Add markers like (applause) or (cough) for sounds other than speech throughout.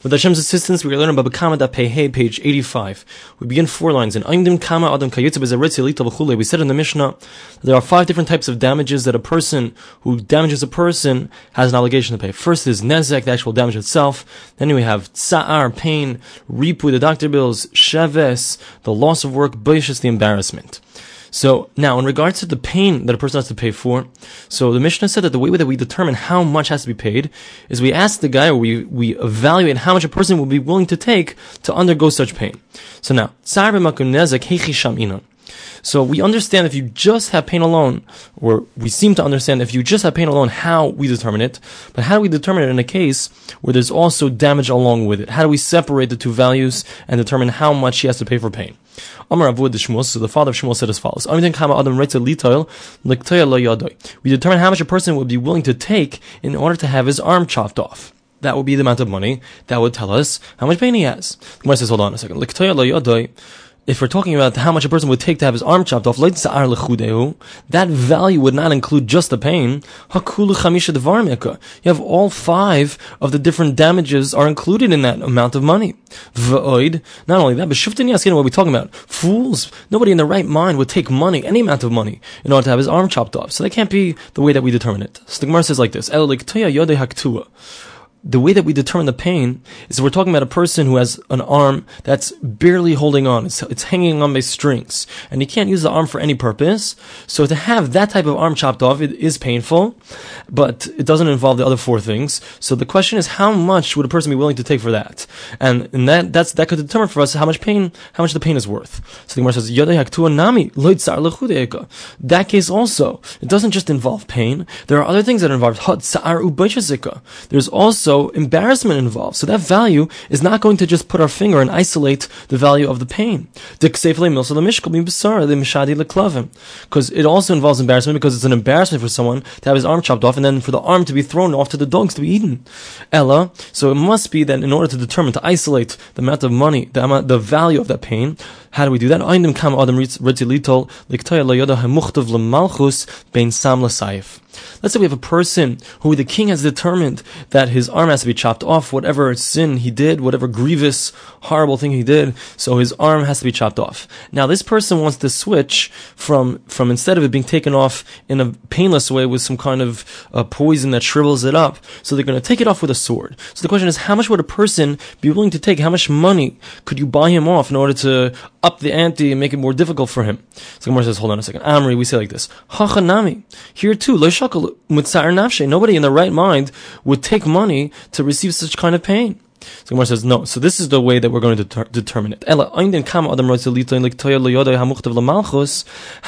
With Hashem's assistance, we learning about Kama Pehe, page 85. We begin four lines. In Aimdim Kama Adam We said in the Mishnah there are five different types of damages that a person who damages a person has an obligation to pay. First is Nezek, the actual damage itself. Then we have Tsa'ar, pain, Ripu, the doctor bills, Sheves, the loss of work, Boishis, the embarrassment. So now, in regards to the pain that a person has to pay for, so the Mishnah said that the way that we determine how much has to be paid is we ask the guy or we, we evaluate how much a person will be willing to take to undergo such pain. So now, so we understand if you just have pain alone, or we seem to understand if you just have pain alone, how we determine it. But how do we determine it in a case where there's also damage along with it? How do we separate the two values and determine how much he has to pay for pain? Amar Avud Shmuel, so the father of Shmuel said as follows: We determine how much a person would be willing to take in order to have his arm chopped off. That would be the amount of money that would tell us how much pain he has. The Gemara says, hold on a second if we're talking about how much a person would take to have his arm chopped off, that value would not include just the pain. You have all five of the different damages are included in that amount of money. Not only that, but shuftin yaskin, what are we talking about? Fools. Nobody in the right mind would take money, any amount of money, in order to have his arm chopped off. So that can't be the way that we determine it. So the Gemara says like this the way that we determine the pain is we're talking about a person who has an arm that's barely holding on. It's, it's hanging on by strings. And he can't use the arm for any purpose. So to have that type of arm chopped off, it is painful, but it doesn't involve the other four things. So the question is, how much would a person be willing to take for that? And, and that, that's, that could determine for us how much pain, how much the pain is worth. So the Gemara says, nami, That case also, it doesn't just involve pain. There are other things that involve There's also embarrassment involved. So that value is not going to just put our finger and isolate the value of the pain. Because it also involves embarrassment because it's an embarrassment for someone to have his arm chopped off and then for the arm to be thrown off to the dogs to be eaten. Ella. So it must be that in order to determine, to isolate the amount of money, the amount, the value of that pain, how do we do that? Let's say we have a person who the king has determined that his arm has to be chopped off, whatever sin he did, whatever grievous, horrible thing he did, so his arm has to be chopped off. Now this person wants to switch from, from instead of it being taken off in a painless way with some kind of uh, poison that shrivels it up, so they're going to take it off with a sword. So the question is, how much would a person be willing to take? How much money could you buy him off in order to up the ante and make it more difficult for him? So Gemara says, hold on a second. Amri, we say like this. Hachanami. Here too, Nobody in the right mind would take money to receive such kind of pain. So Gemara says no. So this is the way that we're going to deter- determine it. How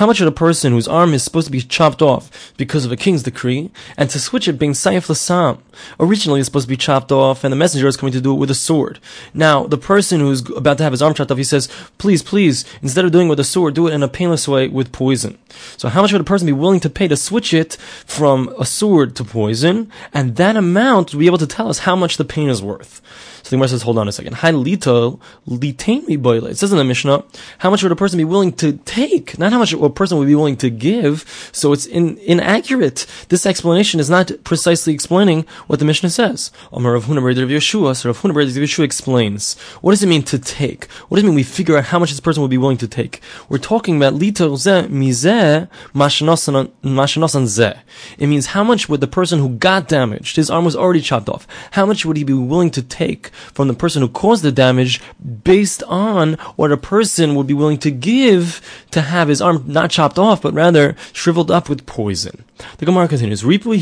much should a person whose arm is supposed to be chopped off because of a king's decree, and to switch it being saif lasam? Originally, it's supposed to be chopped off, and the messenger is coming to do it with a sword. Now, the person who's about to have his arm chopped off, he says, "Please, please, instead of doing it with a sword, do it in a painless way with poison." So, how much would a person be willing to pay to switch it from a sword to poison, and that amount to be able to tell us how much the pain is worth? So the Gemara says, hold on a second. Hi lito, litain. It says in the Mishnah, how much would a person be willing to take? Not how much a person would be willing to give. So it's in, inaccurate. This explanation is not precisely explaining what the Mishnah says. Amar Rav Huna Rav Yeshua, so Rav Huna Yeshua explains. What does it mean to take? What does it mean we figure out how much this person would be willing to take? We're talking about lito ze mizeh mashanosan zeh. It means how much would the person who got damaged, his arm was already chopped off, how much would he be willing to take from the person who caused the damage based on what a person would be willing to give to have his arm not chopped off, but rather shriveled up with poison. The Gemara continues, We said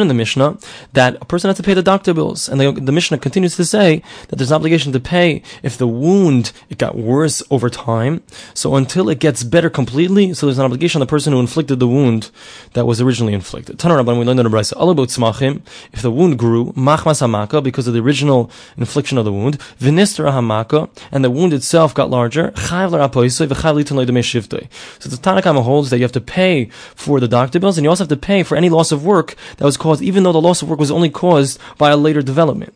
in the Mishnah that a person has to pay the doctor bills, and the, the Mishnah continues to say that there's an obligation to pay if the wound it got worse over time. So until it gets better completely, so there's an obligation on the person who inflicted the wound that was originally inflicted. we learned in the Brisa, if the wound grew, hamaka, because of the original infliction of the wound, vinistra hamaka, and the wound itself got larger, so the Tanakama holds that you have to pay for the doctor bills, and you also have to pay for any loss of work that was caused, even though the loss of work was only caused by a later development.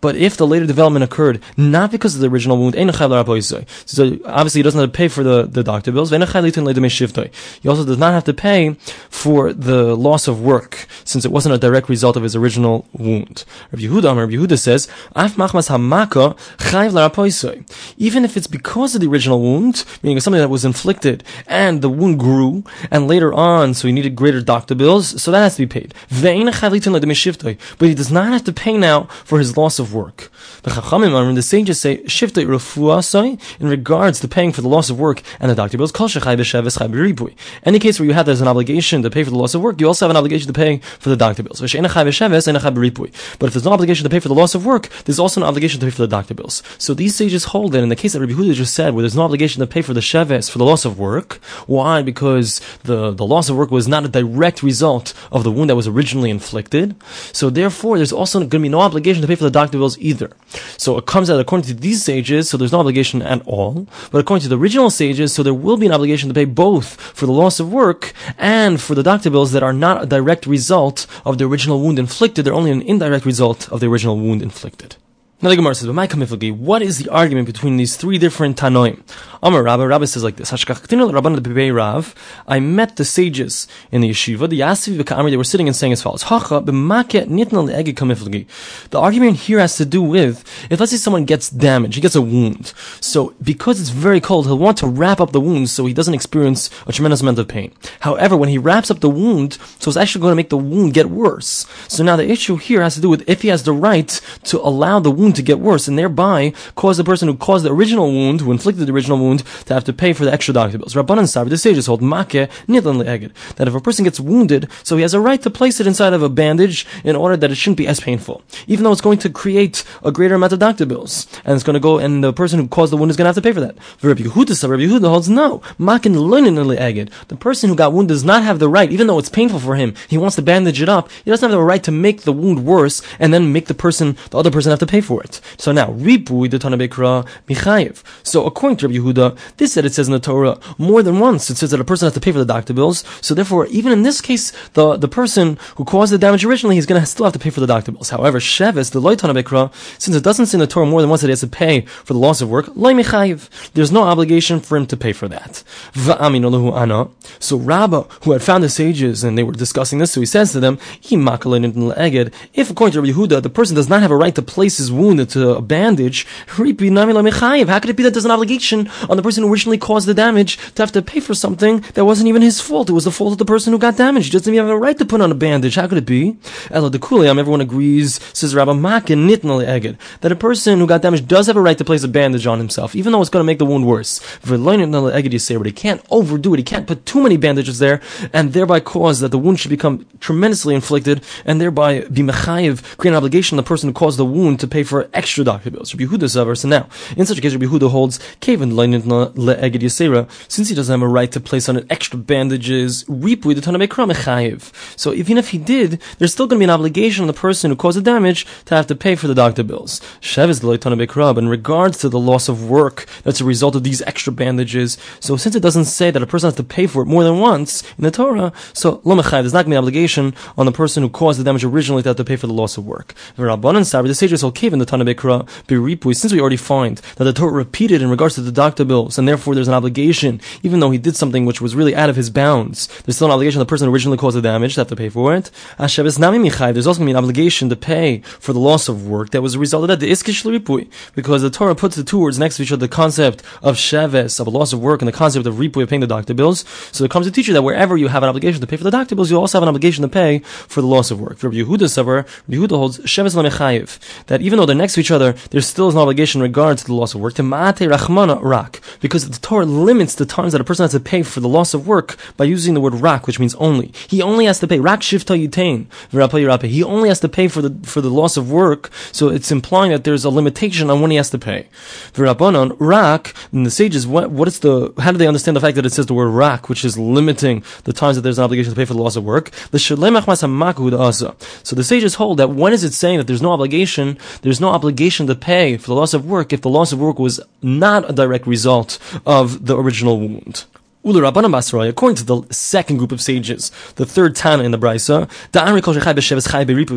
But if the later development occurred not because of the original wound, so obviously he doesn't have to pay for the, the doctor bills. He also does not have to pay for the loss of work since it wasn't a direct result of his original wound. Rabbi Yehuda, Rabbi says, even if it's because of the original wound, meaning something that was inflicted and the wound grew and later on, so he needed greater doctor bills, so that has to be paid. But he does not have to pay now for his loss of work. The Chachamim, the sages say, in regards to paying for the loss of work and the doctor bills. Any case where you have there's an obligation to pay for the loss of work, you also have an obligation to pay for the doctor bills. But if there's no obligation to pay for the loss of work, there's also an obligation to pay for the doctor bills. So these sages hold that in the case that Rabbi Huda just said, where there's no obligation to pay for the sheves for the loss of work, why? Because the, the loss of work was not a direct result of the wound that was originally inflicted. So therefore, there's also going to be no obligation to pay for the doctor bills either. So it comes out according to these sages, so there's no obligation at all. But according to the original sages, so there will be an obligation to pay both for the loss of work and for the doctor bills that are not a direct result of the original wound inflicted. They're only an indirect result of the original wound inflicted. Now the Gemara says, what is the argument between these three different Tanoim? Amar Rabba, Rabba says like this, I met the sages in the yeshiva, the Yasiv they were sitting and saying as follows, The argument here has to do with, if let's say someone gets damaged, he gets a wound, so because it's very cold, he'll want to wrap up the wound so he doesn't experience a tremendous amount of pain. However, when he wraps up the wound, so it's actually going to make the wound get worse. So now the issue here has to do with if he has the right to allow the wound wound to get worse and thereby cause the person who caused the original wound, who inflicted the original wound, to have to pay for the extra doctor bills. Rabbanan Sabi, the sages hold make nidlan le'eged, that if a person gets wounded, so he has a right to place it inside of a bandage in order that it shouldn't be as painful, even though it's going to create a greater amount of doctor bills, and it's going to go, and the person who caused the wound is going to have to pay for that. Rabbi Yehuda, Rabbi Yehuda holds no, makin le'eged. The person who got wounded does not have the right, even though it's painful for him, he wants to bandage it up. He doesn't have the right to make the wound worse and then make the person, the other person, have to pay for it. So now, ripui the Tanabekra michayev. So according to Rabbi Yehuda, this said it says in the Torah more than once. It says that a person has to pay for the doctor bills. So therefore, even in this case, the, the person who caused the damage originally, he's going to still have to pay for the doctor bills. However, Sheves, the Loy Tanabekra, since it doesn't say in the Torah more than once that he has to pay for the loss of work, Loy michayev. There's no obligation for him to pay for that. So Rabbah, who had found the sages and they were discussing this, so he says to them, if according to Rabbi Yehuda, the person does not have a right to place his wound into a bandage, how could it be that there's an obligation on the person who originally caused the damage to have to pay for something that wasn't even his fault? It was the fault of the person who got damaged. He doesn't even have a right to put on a bandage. How could it be? De everyone agrees, says Rabbi that a person who got damaged does have a right to place a bandage on himself, even though it's going to make the wound worse. But he can't overdo it. He can't put too many bandages there and thereby cause that the wound should become tremendously inflicted and thereby be mechayiv, create an obligation on the person who caused the wound to pay for extra doctor bills. Rabbi Yehuda says, so now, in such a case, Rabbi Yehuda holds, Kevin le'eged yasera, since he doesn't have a right to place on it extra bandages, ripui the tanamekra mechayiv. So even if he did, there's still going to be an obligation on the person who caused the damage to have to pay for the doctor bills. Shev the tanamekra, but in regards to the loss of work that's a result of these extra bandages, so since it doesn't say that a person has to pay for it more than once in the Torah, so lo mechayiv, there's not going to be an obligation on the person who caused the damage originally to have to pay for the loss of work. The sages hold the since we already find that the Torah repeated in regards to the doctor bills, and therefore there's an obligation, even though he did something which was really out of his bounds, there's still an obligation on the person who originally caused the damage to have to pay for it. There's also going to be an obligation to pay for the loss of work that was a result of that, the iskish ripui, because the Torah puts the two words next to each other, the concept of sheves, of a loss of work, and the concept of ripui, of paying the doctor bills. So it comes to teach you that wherever you have an obligation to pay for the doctor bills, you also have an obligation to pay for the loss of work. For Yehuda Savar, Yehuda holds sheves that even though they're next to each other, there still is an obligation in regard to the loss of work. To ma'ate rachmana rak, because the Torah limits the times that a person has to pay for the loss of work by using the word rak, which means only. He only has to pay rak shifta yitain He only has to pay for the for the loss of work. So it's implying that there's a limitation on when he has to pay. V'rabanan rak. And the sages, what what is the? How do they understand the fact that it says the word rak, which is limiting the times that there's an obligation to pay for the loss of work? The So the sages hold that when is it saying that there's no obligation? There's no obligation to pay for the loss of work if the loss of work was not a direct result of the original wound. According to the second group of sages, the third Tana in the Brisa,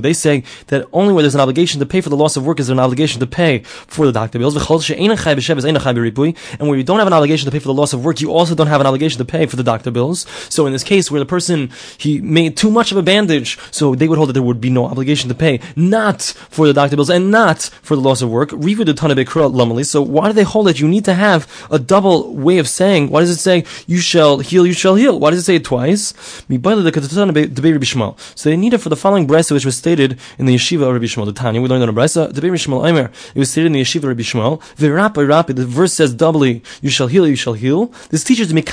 they say that only where there's an obligation to pay for the loss of work is there an obligation to pay for the doctor bills. And where you don't have an obligation to pay for the loss of work, you also don't have an obligation to pay for the doctor bills. So in this case, where the person he made too much of a bandage, so they would hold that there would be no obligation to pay, not for the doctor bills and not for the loss of work. So why do they hold that you need to have a double way of saying? Why does it say you you shall heal, you shall heal. Why does it say it twice? So they need it for the following brisa, which was stated in the yeshiva of Rabbi Shmuel. The Tanya we learned on a brisa. The. It was stated in the yeshiva of Rabbi Shmuel. The verse says doubly, you shall heal, you shall heal. This teaches This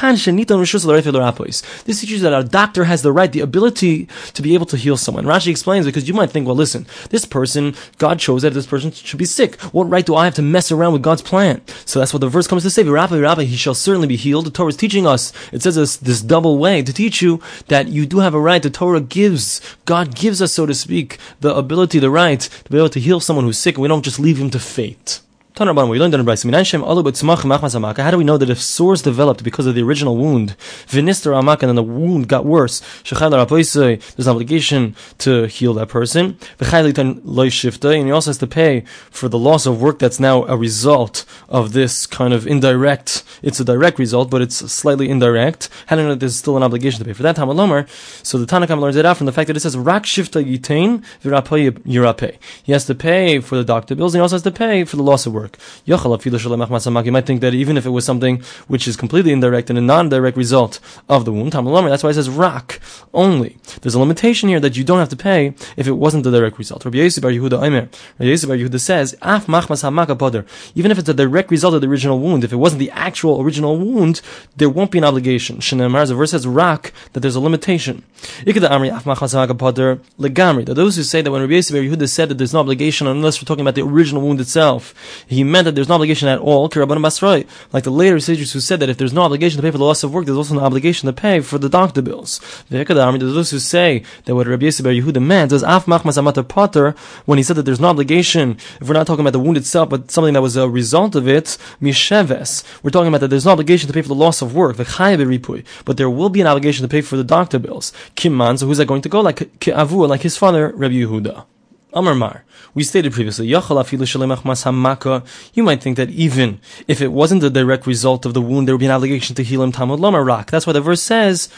teaches that a doctor has the right, the ability to be able to heal someone. Rashi explains because you might think, well, listen, this person, God chose that this person should be sick. What right do I have to mess around with God's plan? So that's what the verse comes to say. He shall certainly be healed. The Torah is teaching us us, it says this, this double way to teach you that you do have a right. The Torah gives, God gives us, so to speak, the ability, the right to be able to heal someone who's sick. We don't just leave him to fate. We learned in How do we know that if sores developed because of the original wound, and then the wound got worse, there's an obligation to heal that person. And he also has to pay for the loss of work that's now a result of this kind of indirect, it's a direct result, but it's slightly indirect. How do you know there's still an obligation to pay for that? So the Tanakh learns it out from the fact that it says, Rak shifta yitain He has to pay for the doctor bills, and he also has to pay for the loss of work work. You might think that even if it was something which is completely indirect and a non-direct result of the wound, that's why it says rock only. There's a limitation here that you don't have to pay if it wasn't the direct result. Rabbi Yosef Bar Yehuda Aimer, Rabbi Yosef Bar Yehuda says, af machmas. Even if it's a direct result of the original wound, if it wasn't the actual original wound, there won't be an obligation. Shenemar, the verse says rock, that there's a limitation. That those who say that when Rabbi Yosef Bar Yehuda said that there's no obligation unless we're talking about the original wound itself, he meant that there's no obligation at all, like the later sages who said that if there's no obligation to pay for the loss of work, there's also no obligation to pay for the doctor bills. There's those who say that what Rabbi Yisrael Yehuda meant is af machmas potter when he said that there's no obligation, if we're not talking about the wound itself, but something that was a result of it, misheves. We're talking about that there's no obligation to pay for the loss of work, but there will be an obligation to pay for the doctor bills. Kimman, so who's that going to go? Like like his father, Rabbi Yehuda. Amar Mar. We stated previously, you might think that even if it wasn't the direct result of the wound, there would be an obligation to heal him Talmud Lamarak. That's why the verse says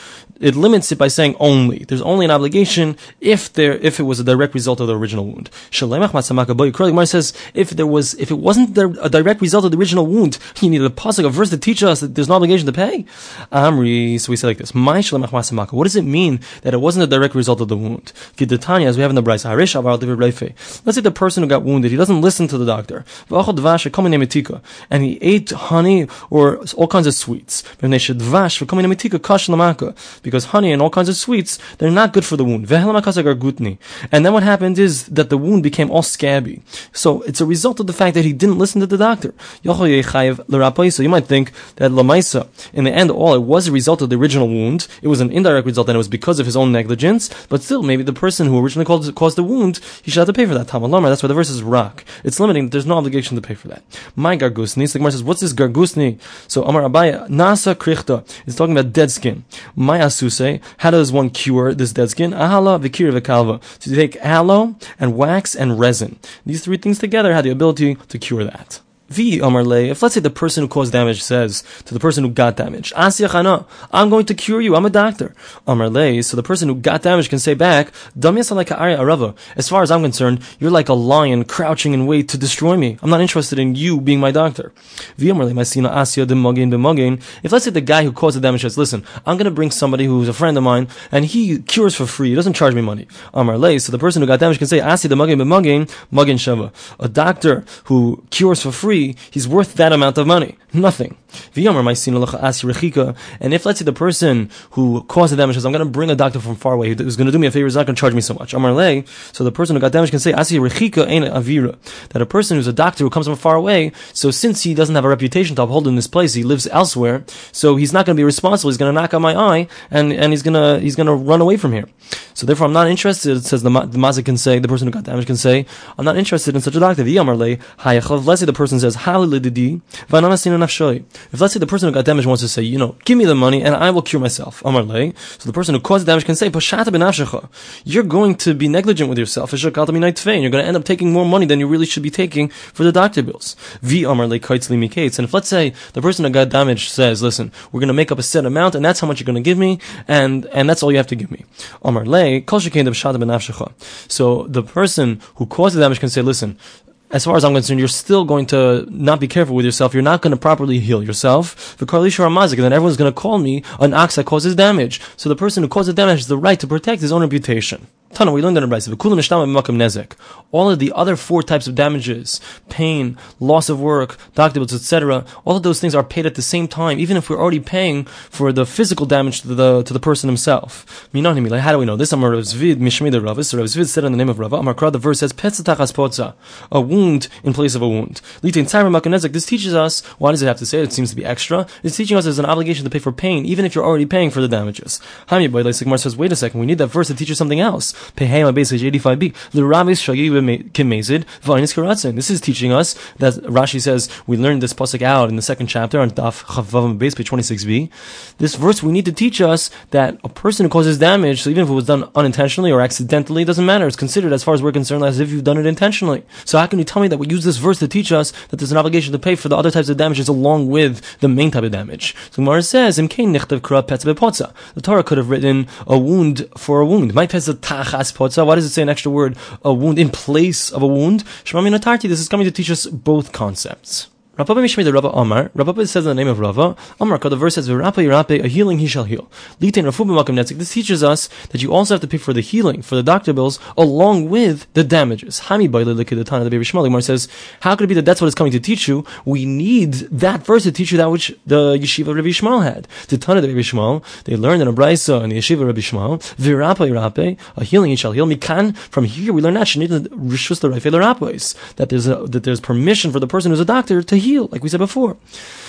it limits it by saying only. There's only an obligation if there if it was a direct result of the original wound. Gemara says if there was if it wasn't a direct result of the original wound, (laughs) you need a pasuk, a verse to teach us that there's no obligation to pay. Amri, so we say like this: My What does it mean that it wasn't a direct result of the wound? As we have in the Brisa, Let's say the person who got wounded, he doesn't listen to the doctor. And he ate honey or all kinds of sweets. Because honey and all kinds of sweets, they're not good for the wound. And then what happened is that the wound became all scabby. So it's a result of the fact that he didn't listen to the doctor. So you might think that Lamaisa, in the end, all it was a result of the original wound. It was an indirect result and it was because of his own negligence. But still, maybe the person who originally caused, caused the wound, he should have to pay for that. That's why the verse is rock. It's limiting. There's no obligation to pay for that. My gargusni. So the Gemara says, what's this gargusni? So Amar Abaye, nasa krichta. It's talking about dead skin. My How does one cure this dead skin? Ahala vikir vekalva. You take aloe and wax and resin. These three things together have the ability to cure that. V Amarle, if let's say the person who caused damage says to the person who got damage, ah, I'm going to cure you, I'm a doctor. Amarle, so the person who got damage can say back, as far as I'm concerned, you're like a lion crouching in wait to destroy me. I'm not interested in you being my doctor. V Amarle, ah, if let's say the guy who caused the damage says, listen, I'm to bring somebody who's a friend of mine, and he cures for free, he doesn't charge me money. Amarle, so the person who got damage can say, ah, a doctor who cures for free, he's worth that amount of money. Nothing. And if let's say the person who caused the damage says, I'm going to bring a doctor from far away who's going to do me a favor, he's not going to charge me so much. So the person who got damaged can say, that a person who's a doctor who comes from far away, so since he doesn't have a reputation to uphold in this place, he lives elsewhere, so he's not going to be responsible, he's going to knock on my eye, and, and he's going to, he's going to run away from here. So therefore I'm not interested, says the, the mazik can say, the person who got damaged can say, I'm not interested in such a doctor. Let's say the person says, If let's say the person who got damaged wants to say, you know, give me the money and I will cure myself. So the person who caused the damage can say, You're going to be negligent with yourself. You're going to end up taking more money than you really should be taking for the doctor bills. And if let's say the person who got damaged says, listen, we're going to make up a set amount and that's how much you're going to give me and, and that's all you have to give me. So the person who caused the damage can say, listen, as far as I'm concerned, you're still going to not be careful with yourself. You're not going to properly heal yourself. The Karlisha Ramazik, and then everyone's going to call me an ox that causes damage. So the person who causes damage has the right to protect his own reputation. Tana, we learned in Nezek. All of the other four types of damages, pain, loss of work, bills, etc., all of those things are paid at the same time, even if we're already paying for the physical damage to the to the person himself. How do we know this? Amar. Rav Zvid said in the name of Rava. Amar the verse says, potza, a wound in place of a wound. This teaches us, why does it have to say it? It seems to be extra. It's teaching us there's an obligation to pay for pain, even if you're already paying for the damages. Hami Boy, like says, wait a second, we need that verse to teach us something else. Pehema basically 85b. The Rabbis shagi kimezid v'ainis. This is teaching us that Rashi says we learned this pasuk out in the second chapter on Daf Chavav base page 26b. This verse we need to teach us that a person who causes damage, so even if it was done unintentionally or accidentally, it doesn't matter. It's considered as far as we're concerned as if you've done it intentionally. So how can you tell me that we use this verse to teach us that there's an obligation to pay for the other types of damages along with the main type of damage? So Gemara says, The Torah could have written a wound for a wound. My so why does it say an extra word, a wound in place of a wound? Shmami Natarti, this is coming to teach us both concepts. Rabba Mishmei the Rabba Amar. Rabba says in the name of Rava. Amar, the verse says, "V'rapa yirape, a healing he shall heal." Litin Rafu b'makom netzik. This teaches us that you also have to pay for the healing, for the doctor bills, along with the damages. Hami by the Baby says, "How could it be that that's what it's coming to teach you? We need that verse to teach you that which the yeshiva Rabbi Shmuel had." The Tana the Rabbi Shmuel, they learned in a brisa in the yeshiva Rabbi Shmuel, "V'rapa yirape, a healing he shall heal." Mikan. From here we learn that that there's a, that there's permission for the person who's a doctor to heal, like we said before.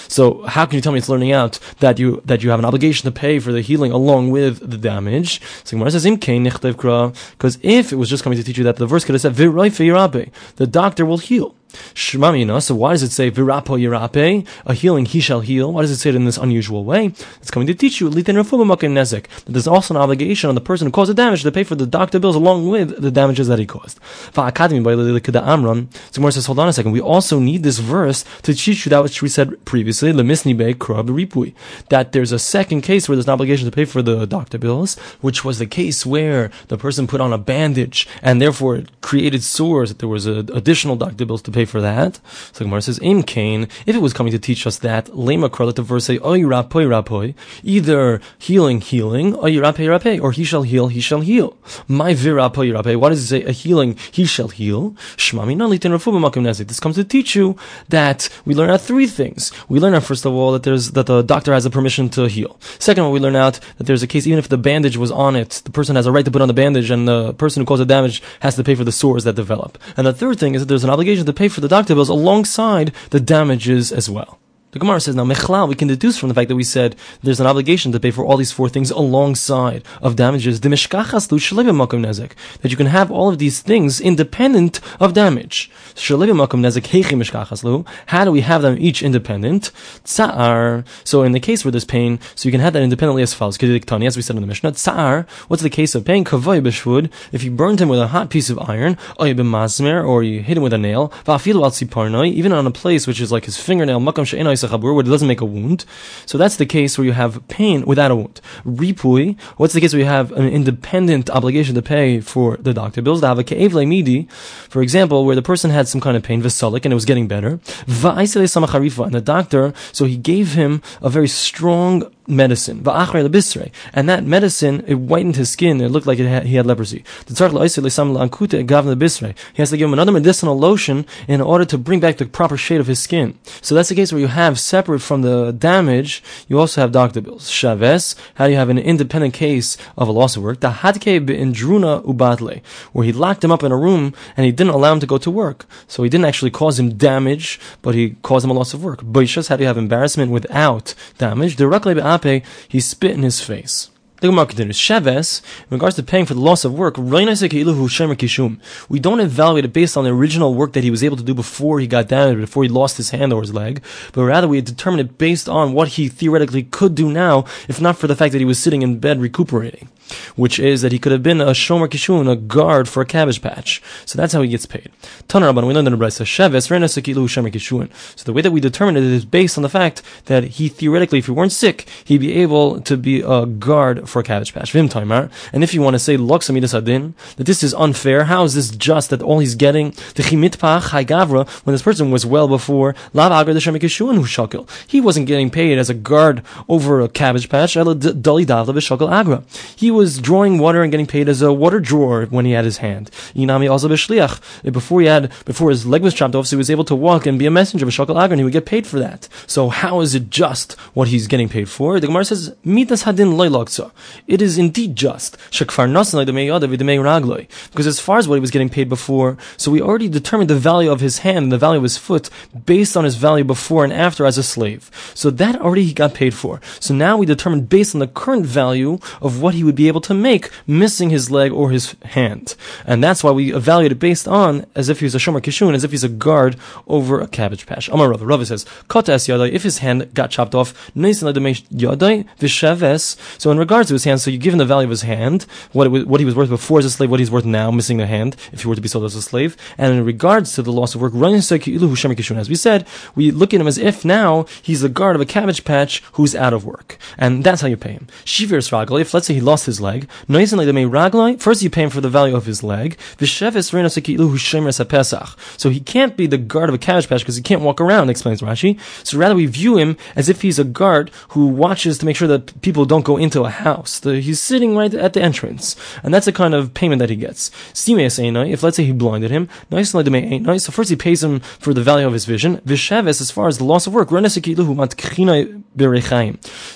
So how can you tell me it's learning out that you that you have an obligation to pay for the healing along with the damage? So Gemara says because if it was just coming to teach you that the verse could have said the doctor will heal. Shmamina. So why does it say virapo yirape? A healing he shall heal. Why does it say it in this unusual way? It's coming to teach you litin nezek. That there's also an obligation on the person who caused the damage to pay for the doctor bills along with the damages that he caused. Va'akadmi by Amran. So Gemara says, hold on a second. We also need this verse to teach you that which we said previously. Lemisni be krab ripui. That there's a second case where there's an obligation to pay for the doctor bills, which was the case where the person put on a bandage and therefore it created sores. That there was a, additional doctor bills to pay pay for that. So Gemara says, Im Kain, if it was coming to teach us that, Lema let the verse Oy rapoi rapoi, either healing, healing, Oy rapei or he shall heal, he shall heal. My virapoi rapei, why does it say a healing, he shall heal? Shmami nalitin makim nezik. This comes to teach you that we learn out three things. We learn out, first of all, that there's, that the doctor has a permission to heal. Second we learn out that there's a case, even if the bandage was on it, the person has a right to put on the bandage, and the person who caused the damage has to pay for the sores that develop. And the third thing is that there's an obligation to pay for the doctor bills alongside the damages as well. The Gemara says now mechlal we can deduce from the fact that we said there's an obligation to pay for all these four things alongside of damages. That you can have all of these things independent of damage. How do we have them each independent? So in the case where there's pain, so you can have that independently as follows. As we said in the Mishnah. What's the case of pain? If you burned him with a hot piece of iron, or you hit him with a nail, even on a place which is like his fingernail, where it doesn't make a wound. So that's the case where you have pain without a wound. Ripui, what's the case where you have an independent obligation to pay for the doctor bills? Have a midi, for example, where the person had some kind of pain, vesalik, and it was getting better. And the doctor, so he gave him a very strong medicine. And that medicine, it whitened his skin. It looked like had, he had leprosy. He has to give him another medicinal lotion in order to bring back the proper shade of his skin. So that's the case where you have separate from the damage, you also have doctor bills. How do you have an independent case of a loss of work? indruna ubatle, where he locked him up in a room and he didn't allow him to go to work. So he didn't actually cause him damage, but he caused him a loss of work. Boishas, how do you have embarrassment without damage? Directly he spit in his face. The Gemara continues, Sheves, in regards to paying for the loss of work, we don't evaluate it based on the original work that he was able to do before he got damaged, before he lost his hand or his leg, but rather we determine it based on what he theoretically could do now, if not for the fact that he was sitting in bed recuperating which is that he could have been a shomer kishun, a guard for a cabbage patch. So that's how he gets paid. We learned in the shomer. So the way that we determine it is based on the fact that he theoretically, if he weren't sick, he'd be able to be a guard for a cabbage patch. Vim Taimar. And if you want to say, Loksamidas Adin, that this is unfair, how is this just that all he's getting, the Chimitpach, when this person was well before, the Shemer kishun, who. He wasn't getting paid as a guard over a cabbage patch. He was drawing water and getting paid as a water drawer when he had his hand. Inami also b'shliach. Before he had, before his leg was chopped off, so he was able to walk and be a messenger of a agar, and he would get paid for that. So how is it just what he's getting paid for? The Gemara says, mitas hadin loylaksa. It is indeed just. Shakfar Shekfar ragloi. Because as far as what he was getting paid before, so we already determined the value of his hand and the value of his foot based on his value before and after as a slave. So that already he got paid for. So now we determined based on the current value of what he would be able to make missing his leg or his hand. And that's why we evaluate it based on as if he's a shomer kishun, as if he's a guard over a cabbage patch. Amar Rava. Rava says, Kata es yadai, if his hand got chopped off, vishaves. So in regards to his hand, so you give him the value of his hand, what, it, what he was worth before as a slave, what he's worth now, missing the hand, if he were to be sold as a slave. And in regards to the loss of work, as we said, we look at him as if now he's the guard of a cabbage patch who's out of work. And that's how you pay him. Shivir if let's say he lost his leg, First, you pay him for the value of his leg. So he can't be the guard of a cabbage patch because he can't walk around, explains Rashi. So rather, we view him as if he's a guard who watches to make sure that people don't go into a house. The, he's sitting right at the entrance. And that's the kind of payment that he gets. If let's say he blinded him, so first he pays him for the value of his vision. as far as the loss of work,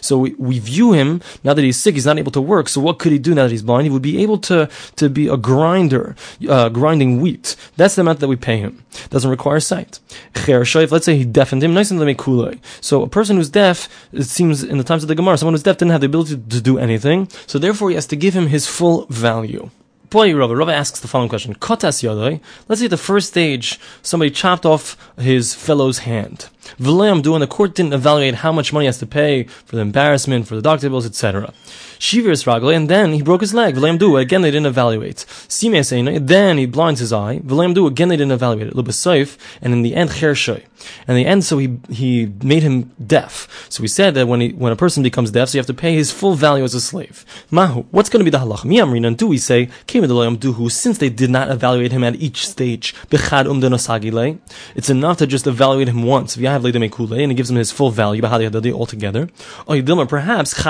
so we, we view him, now that he's sick, he's not able to work, so what could he do now that he's blind? He would be able to, to be a grinder, uh, grinding wheat. That's the amount that we pay him. Doesn't require sight. Let's say he deafened him, nice and let me cool. so a person who's deaf, it seems in the times of the Gemara, someone who's deaf didn't have the ability to do anything, so therefore he has to give him his full value. Boy, Rava. Rava asks the following question. Let's say at the first stage, somebody chopped off his fellow's hand. V'le'am do, and the court didn't evaluate how much money he has to pay for the embarrassment, for the doctor bills, etc. Shivir's ragle, and then he broke his leg. V'le'am again they didn't evaluate. Simei then he blinds his eye. V'le'am again they didn't evaluate it. And in the end, chershoy. And in the end, so he, he made him deaf. So we said that when he, when a person becomes deaf, so you have to pay his full value as a slave. Mahu, what's going to be the halach? Miyamrin, and do we say, came duhu since they did not evaluate him at each stage, um it's enough to just evaluate him once and he gives him his full value altogether. Oh, perhaps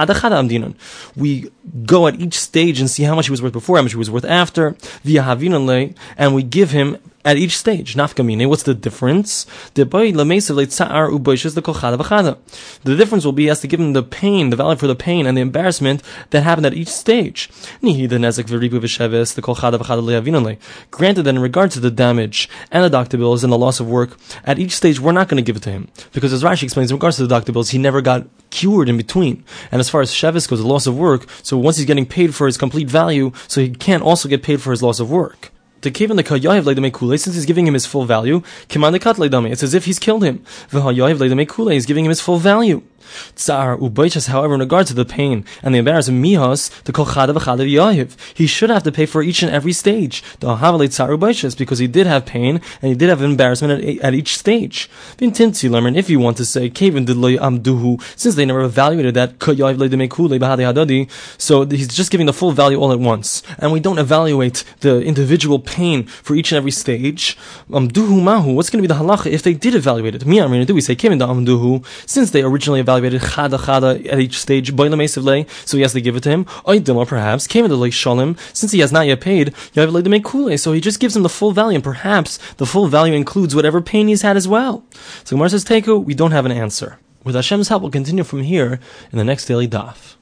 we go at each stage and see how much he was worth before, how much he was worth after, via Havinale, and we give him at each stage. Nafkamine, what's the difference? The difference will be as to give him the pain, the value for the pain and the embarrassment that happened at each stage. Granted that in regard to the damage and the doctor bills and the loss of work, at each stage we're not going to give it to him. Because as Rashi explains, in regards to the doctor bills, he never got cured in between. And as far as Shevis goes, the loss of work, so once he's getting paid for his complete value, so he can't also get paid for his loss of work to Kevin the Kayahiv Leidame Kule, since he's giving him his full value, Kiman the it's as if he's killed him. V'hayahiv Leidame Kule, he's giving him his full value. Tsar ubaychas, however, in regard to the pain and the embarrassment, mihas the kol chadav yahiv, he should have to pay for each and every stage. The havalei tsar ubaychas, because he did have pain and he did have embarrassment at, at each stage. Vintinti learn if you want to say kevin loy amduhu, since they never evaluated that hadadi, so he's just giving the full value all at once, and we don't evaluate the individual pain for each and every stage. Amduhu mahu, what's going to be the halacha if they did evaluate it? Mi do we say kevin amduhu, since they originally evaluated evaluated chada chada at each stage, so he has to give it to him. Or perhaps, came into shalim, since he has not yet paid, so he just gives him the full value, and perhaps the full value includes whatever pain he's had as well. So Gemara says, Teku, we don't have an answer. With Hashem's help, we'll continue from here in the next daily daf.